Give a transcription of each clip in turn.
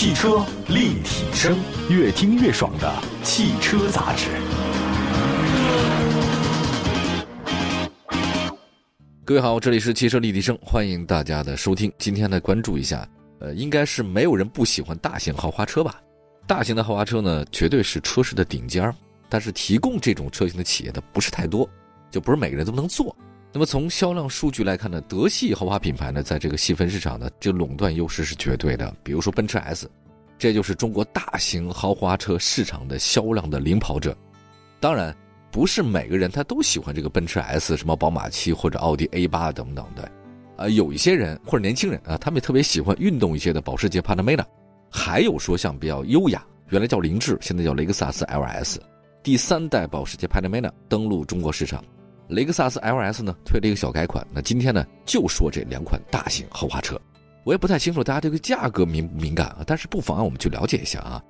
汽车立体声，越听越爽的汽车杂志。各位好，这里是汽车立体声，欢迎大家的收听。今天呢，关注一下，呃，应该是没有人不喜欢大型豪华车吧？大型的豪华车呢，绝对是车市的顶尖儿，但是提供这种车型的企业的不是太多，就不是每个人都能做。那么从销量数据来看呢，德系豪华品牌呢，在这个细分市场呢，这垄断优势是绝对的。比如说奔驰 S，这就是中国大型豪华车市场的销量的领跑者。当然，不是每个人他都喜欢这个奔驰 S，什么宝马七或者奥迪 A 八等等的。啊，有一些人或者年轻人啊，他们也特别喜欢运动一些的保时捷 Panamera，还有说像比较优雅，原来叫凌志，现在叫雷克萨斯 LS，第三代保时捷 Panamera 登陆中国市场。雷克萨斯 LS 呢推了一个小改款，那今天呢就说这两款大型豪华车，我也不太清楚大家对这个价格敏不敏感啊，但是不妨碍我们去了解一下啊。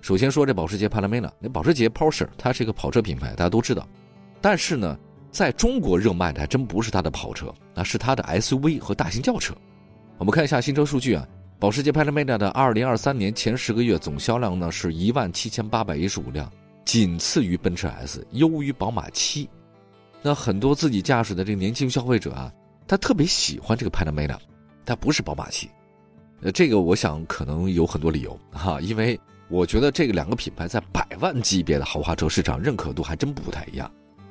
首先说这保时捷帕拉梅拉，那保时捷 Porsche 它是一个跑车品牌，大家都知道，但是呢，在中国热卖的还真不是它的跑车，那是它的 SUV 和大型轿车。我们看一下新车数据啊，保时捷帕拉梅拉的2023年前十个月总销量呢是一万七千八百一十五辆，仅次于奔驰 S，优于宝马七。那很多自己驾驶的这个年轻消费者啊，他特别喜欢这个 Panamera，它不是宝马七，呃，这个我想可能有很多理由哈，因为我觉得这个两个品牌在百万级别的豪华车市场认可度还真不太一样，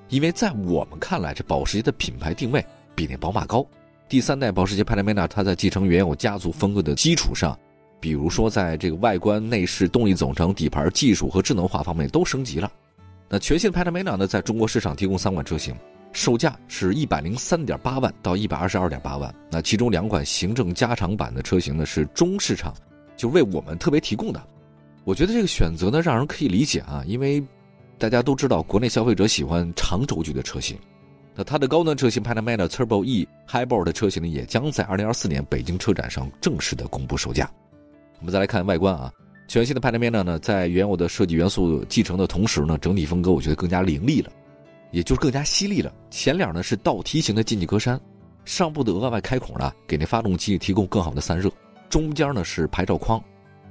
因为在我们看来，这保时捷的品牌定位比那宝马高。第三代保时捷 Panamera，它在继承原有家族风格的基础上，比如说在这个外观、内饰、动力总成、底盘技术和智能化方面都升级了。那全新的 Panamera 呢，在中国市场提供三款车型，售价是一百零三点八万到一百二十二点八万。那其中两款行政加长版的车型呢，是中市场就为我们特别提供的。我觉得这个选择呢，让人可以理解啊，因为大家都知道，国内消费者喜欢长轴距的车型。那它的高端车型 Panamera Turbo E Hybrid 的车型呢，也将在二零二四年北京车展上正式的公布售价。我们再来看外观啊。全新的 Panamera 呢，在原有的设计元素继承的同时呢，整体风格我觉得更加凌厉了，也就是更加犀利了。前脸呢是倒梯形的进气格栅，上部的额外开孔呢，给那发动机提供更好的散热。中间呢是牌照框，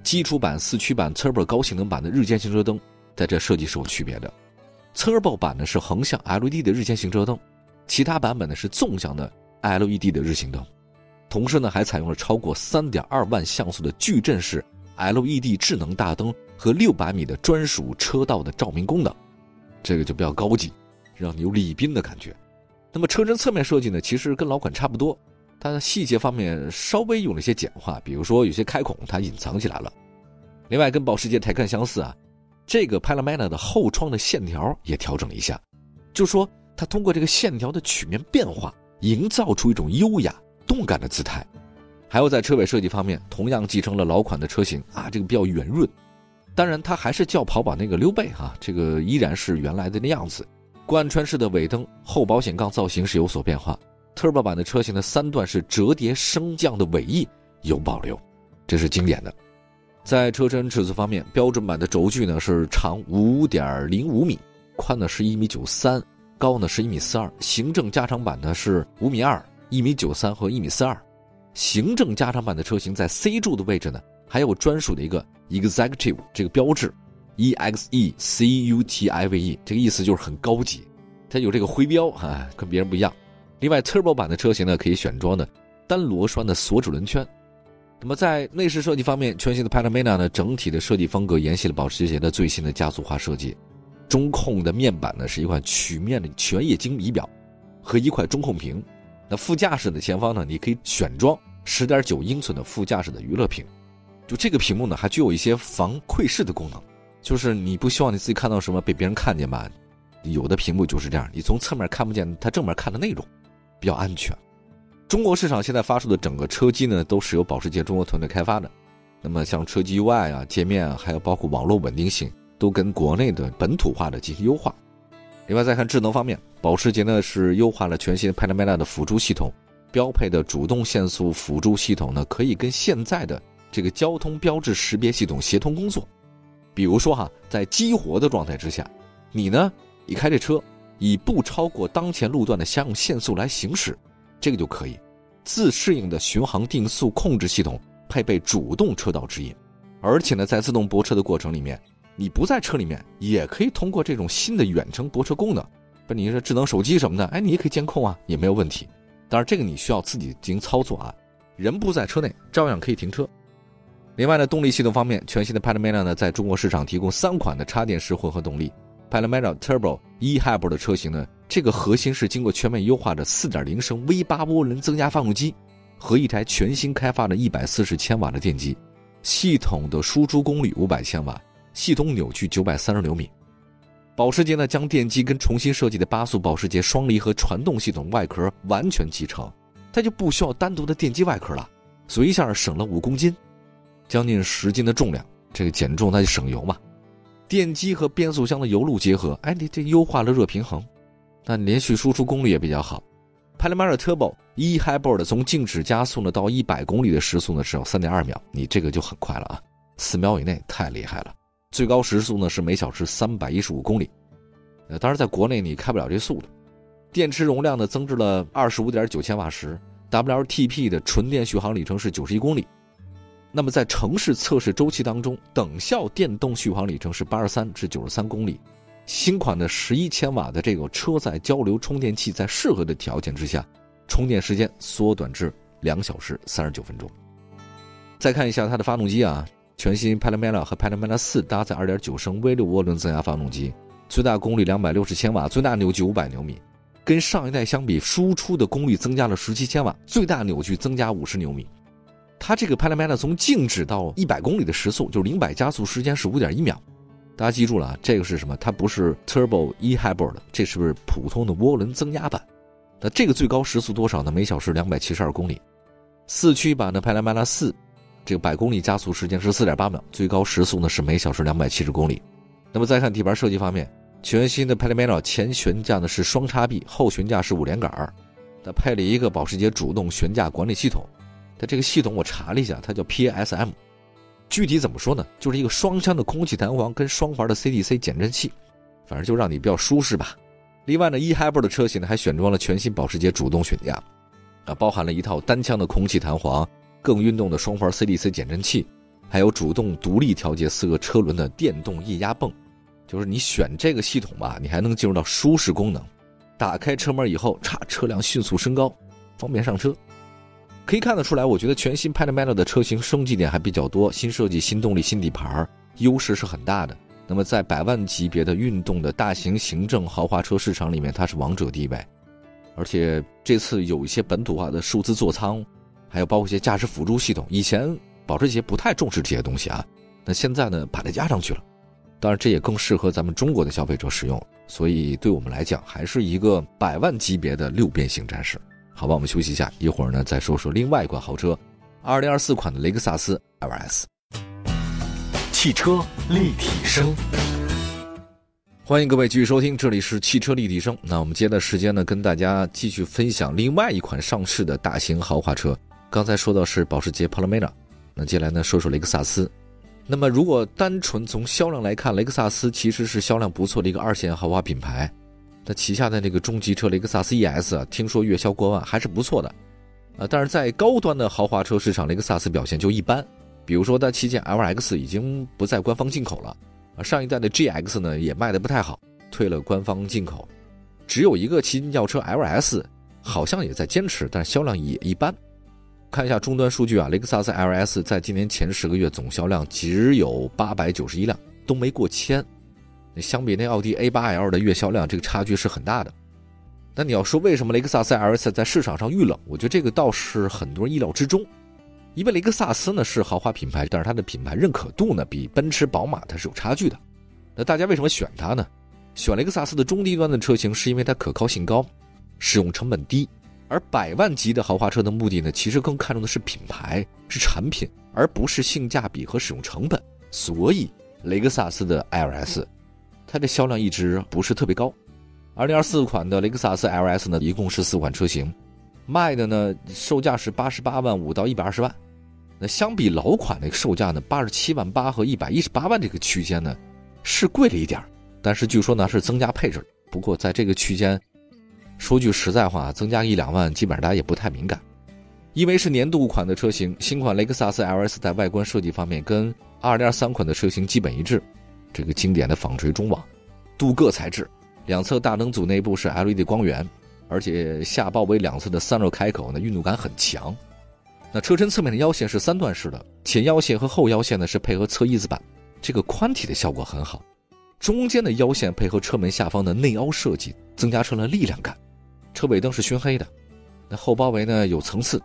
基础版、四驱版、Turbo 高性能版的日间行车灯，在这设计是有区别的。Turbo 版呢是横向 LED 的日间行车灯，其他版本呢是纵向的 LED 的日行灯，同时呢还采用了超过3.2万像素的矩阵式。LED 智能大灯和六百米的专属车道的照明功能，这个就比较高级，让你有礼宾的感觉。那么车身侧面设计呢，其实跟老款差不多，它的细节方面稍微有了一些简化，比如说有些开孔它隐藏起来了。另外跟保时捷 Taycan 相似啊，这个 Panamera 的后窗的线条也调整了一下，就说它通过这个线条的曲面变化，营造出一种优雅动感的姿态。还有在车尾设计方面，同样继承了老款的车型啊，这个比较圆润。当然，它还是轿跑版那个溜背哈，这个依然是原来的那样子。贯穿式的尾灯、后保险杠造型是有所变化。Turbo 版的车型的三段式折叠升降的尾翼有保留，这是经典的。在车身尺寸方面，标准版的轴距呢是长五点零五米，宽呢是一米九三，高呢是一米四二。行政加长版呢是五米二、一米九三和一米四二。行政加长版的车型在 C 柱的位置呢，还有专属的一个 Executive 这个标志，E X E C U T I V E，这个意思就是很高级，它有这个徽标啊，跟别人不一样。另外，Turbo 版的车型呢，可以选装的单螺栓的锁止轮圈。那么在内饰设计方面，全新的 Panamera 呢，整体的设计风格沿袭了保时捷的最新的家族化设计。中控的面板呢，是一块曲面的全液晶仪表和一块中控屏。那副驾驶的前方呢，你可以选装。十点九英寸的副驾驶的娱乐屏，就这个屏幕呢，还具有一些防窥视的功能，就是你不希望你自己看到什么被别人看见吧？有的屏幕就是这样，你从侧面看不见它正面看的内容，比较安全。中国市场现在发售的整个车机呢，都是由保时捷中国团队开发的。那么像车机 UI 啊、界面啊，还有包括网络稳定性，都跟国内的本土化的进行优化。另外再看智能方面，保时捷呢是优化了全新 Panamera 的辅助系统。标配的主动限速辅助系统呢，可以跟现在的这个交通标志识别系统协同工作。比如说哈，在激活的状态之下，你呢，你开这车以不超过当前路段的相应限速来行驶，这个就可以。自适应的巡航定速控制系统配备主动车道指引，而且呢，在自动泊车的过程里面，你不在车里面，也可以通过这种新的远程泊车功能，不，你说智能手机什么的，哎，你也可以监控啊，也没有问题。当然，这个你需要自己进行操作啊，人不在车内，照样可以停车。另外呢，动力系统方面，全新的 Panamera 呢，在中国市场提供三款的插电式混合动力，Panamera Turbo e-Hybrid 的车型呢，这个核心是经过全面优化的4.0升 V8 涡轮增压发动机和一台全新开发的140千瓦的电机，系统的输出功率500千瓦，系统扭矩930牛米。保时捷呢，将电机跟重新设计的八速保时捷双离合传动系统外壳完全集成，它就不需要单独的电机外壳了，所以一下省了五公斤，将近十斤的重量。这个减重那就省油嘛。电机和变速箱的油路结合，哎，你这优化了热平衡，那连续输出功率也比较好。p a l a m a r a Turbo e-Hybrid 从静止加速呢到一百公里的时速呢只有三点二秒，你这个就很快了啊，四秒以内太厉害了。最高时速呢是每小时三百一十五公里，呃，当然在国内你开不了这速度。电池容量呢增至了二十五点九千瓦时，WLTP 的纯电续航里程是九十一公里。那么在城市测试周期当中，等效电动续航里程是八十三至九十三公里。新款的十一千瓦的这个车载交流充电器，在适合的条件之下，充电时间缩短至两小时三十九分钟。再看一下它的发动机啊。全新 Panamera 和 Panamera 四搭载2.9升 V6 涡轮增压发动机，最大功率260千瓦，最大扭矩500牛米。跟上一代相比，输出的功率增加了17千瓦，最大扭矩增加50牛米。它这个 Panamera 从静止到100公里的时速，就是零百加速时间是5.1秒。大家记住了啊，这个是什么？它不是 Turbo e-Hybrid，这是不是普通的涡轮增压版？那这个最高时速多少呢？每小时272公里。四驱版的 Panamera 四。这个百公里加速时间是四点八秒，最高时速呢是每小时两百七十公里。那么再看底盘设计方面，全新的 Panamera 前悬架呢是双叉臂，后悬架是五连杆儿，它配了一个保时捷主动悬架管理系统。它这个系统我查了一下，它叫 PASM，具体怎么说呢？就是一个双腔的空气弹簧跟双环的 CDC 减震器，反正就让你比较舒适吧。另外呢，eHybrid 的车型呢还选装了全新保时捷主动悬架，啊，包含了一套单腔的空气弹簧。更运动的双环 CDC 减震器，还有主动独立调节四个车轮的电动液压泵，就是你选这个系统吧，你还能进入到舒适功能。打开车门以后，差车辆迅速升高，方便上车。可以看得出来，我觉得全新 Panamera 的车型升级点还比较多，新设计、新动力、新底盘，优势是很大的。那么在百万级别的运动的大型行政豪华车市场里面，它是王者地位。而且这次有一些本土化的数字座舱。还有包括一些驾驶辅助系统，以前保时捷不太重视这些东西啊，那现在呢把它加上去了，当然这也更适合咱们中国的消费者使用，所以对我们来讲还是一个百万级别的六边形战士。好吧，我们休息一下，一会儿呢再说说另外一款豪车，二零二四款的雷克萨斯 LS。汽车立体声，欢迎各位继续收听，这里是汽车立体声。那我们接的时间呢，跟大家继续分享另外一款上市的大型豪华车。刚才说到是保时捷 Panamera，那接下来呢说说雷克萨斯。那么如果单纯从销量来看，雷克萨斯其实是销量不错的一个二线豪华品牌。它旗下的那个中级车雷克萨斯 ES 啊，听说月销过万还是不错的。啊，但是在高端的豪华车市场，雷克萨斯表现就一般。比如说它旗舰 LX 已经不再官方进口了，啊，上一代的 GX 呢也卖的不太好，退了官方进口。只有一个旗舰轿车 LS 好像也在坚持，但销量也一般。看一下终端数据啊，雷克萨斯 LS 在今年前十个月总销量只有八百九十一辆，都没过千。相比那奥迪 A8L 的月销量，这个差距是很大的。那你要说为什么雷克萨斯 LS 在市场上遇冷，我觉得这个倒是很多人意料之中。因为雷克萨斯呢是豪华品牌，但是它的品牌认可度呢比奔驰、宝马它是有差距的。那大家为什么选它呢？选雷克萨斯的中低端的车型，是因为它可靠性高，使用成本低。而百万级的豪华车的目的呢，其实更看重的是品牌、是产品，而不是性价比和使用成本。所以，雷克萨斯的 LS，它的销量一直不是特别高。二零二四款的雷克萨斯 LS 呢，一共是四款车型，卖的呢售价是八十八万五到一百二十万。那相比老款那个售价呢，八十七万八和一百一十八万这个区间呢，是贵了一点但是据说呢是增加配置。不过在这个区间。说句实在话，增加一两万，基本上大家也不太敏感。因为是年度款的车型，新款雷克萨斯 LS 在外观设计方面跟2023款的车型基本一致，这个经典的纺锤中网，镀铬材质，两侧大灯组内部是 LED 光源，而且下包围两侧的散热开口呢，运动感很强。那车身侧面的腰线是三段式的，前腰线和后腰线呢是配合侧翼子板，这个宽体的效果很好。中间的腰线配合车门下方的内凹设计，增加车的力量感。车尾灯是熏黑的，那后包围呢有层次。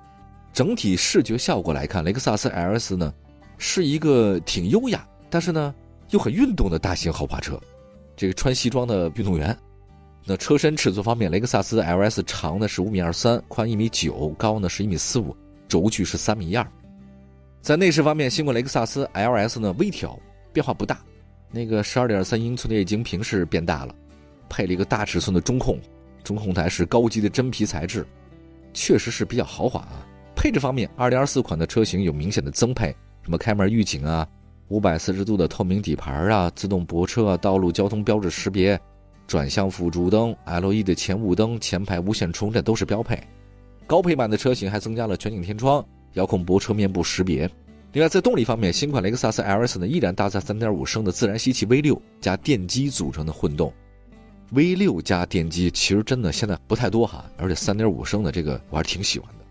整体视觉效果来看，雷克萨斯 LS 呢是一个挺优雅，但是呢又很运动的大型豪华车。这个穿西装的运动员。那车身尺寸方面，雷克萨斯 LS 长呢是五米二三，宽一米九，高呢是一米四五，轴距是三米一二。在内饰方面，新款雷克萨斯 LS 呢微调，变化不大。那个十二点三英寸的液晶屏是变大了，配了一个大尺寸的中控，中控台是高级的真皮材质，确实是比较豪华啊。配置方面，二零二四款的车型有明显的增配，什么开门预警啊，五百四十度的透明底盘啊，自动泊车，道路交通标志识别，转向辅助灯，LED 的前雾灯，前排无线充电都是标配。高配版的车型还增加了全景天窗、遥控泊车面部识别。另外，在动力方面，新款雷克萨斯 LS 呢依然搭载3.5升的自然吸气 V6 加电机组成的混动。V6 加电机其实真的现在不太多哈，而且3.5升的这个我还是挺喜欢的。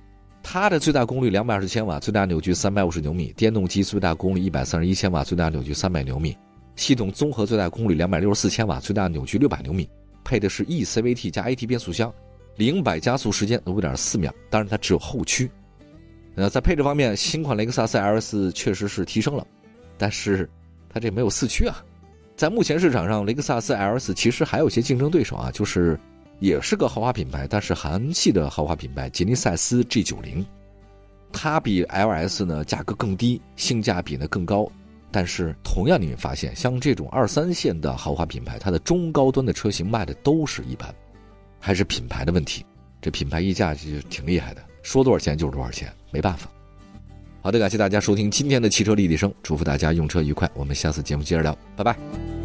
它的最大功率220千瓦，最大扭矩350牛米，电动机最大功率131千瓦，最大扭矩300牛米，系统综合最大功率264千瓦，最大扭矩600牛米，配的是 eCVT 加 AT 变速箱，零百加速时间5.4秒，当然它只有后驱。呃，在配置方面，新款雷克萨斯 LS 确实是提升了，但是它这没有四驱啊。在目前市场上，雷克萨斯 LS 其实还有些竞争对手啊，就是也是个豪华品牌，但是韩系的豪华品牌吉尼赛斯 G90，它比 LS 呢价格更低，性价比呢更高。但是同样你会发现，像这种二三线的豪华品牌，它的中高端的车型卖的都是一般，还是品牌的问题。这品牌溢价其实挺厉害的。说多少钱就是多少钱，没办法。好的，感谢大家收听今天的汽车立体声，祝福大家用车愉快。我们下次节目接着聊，拜拜。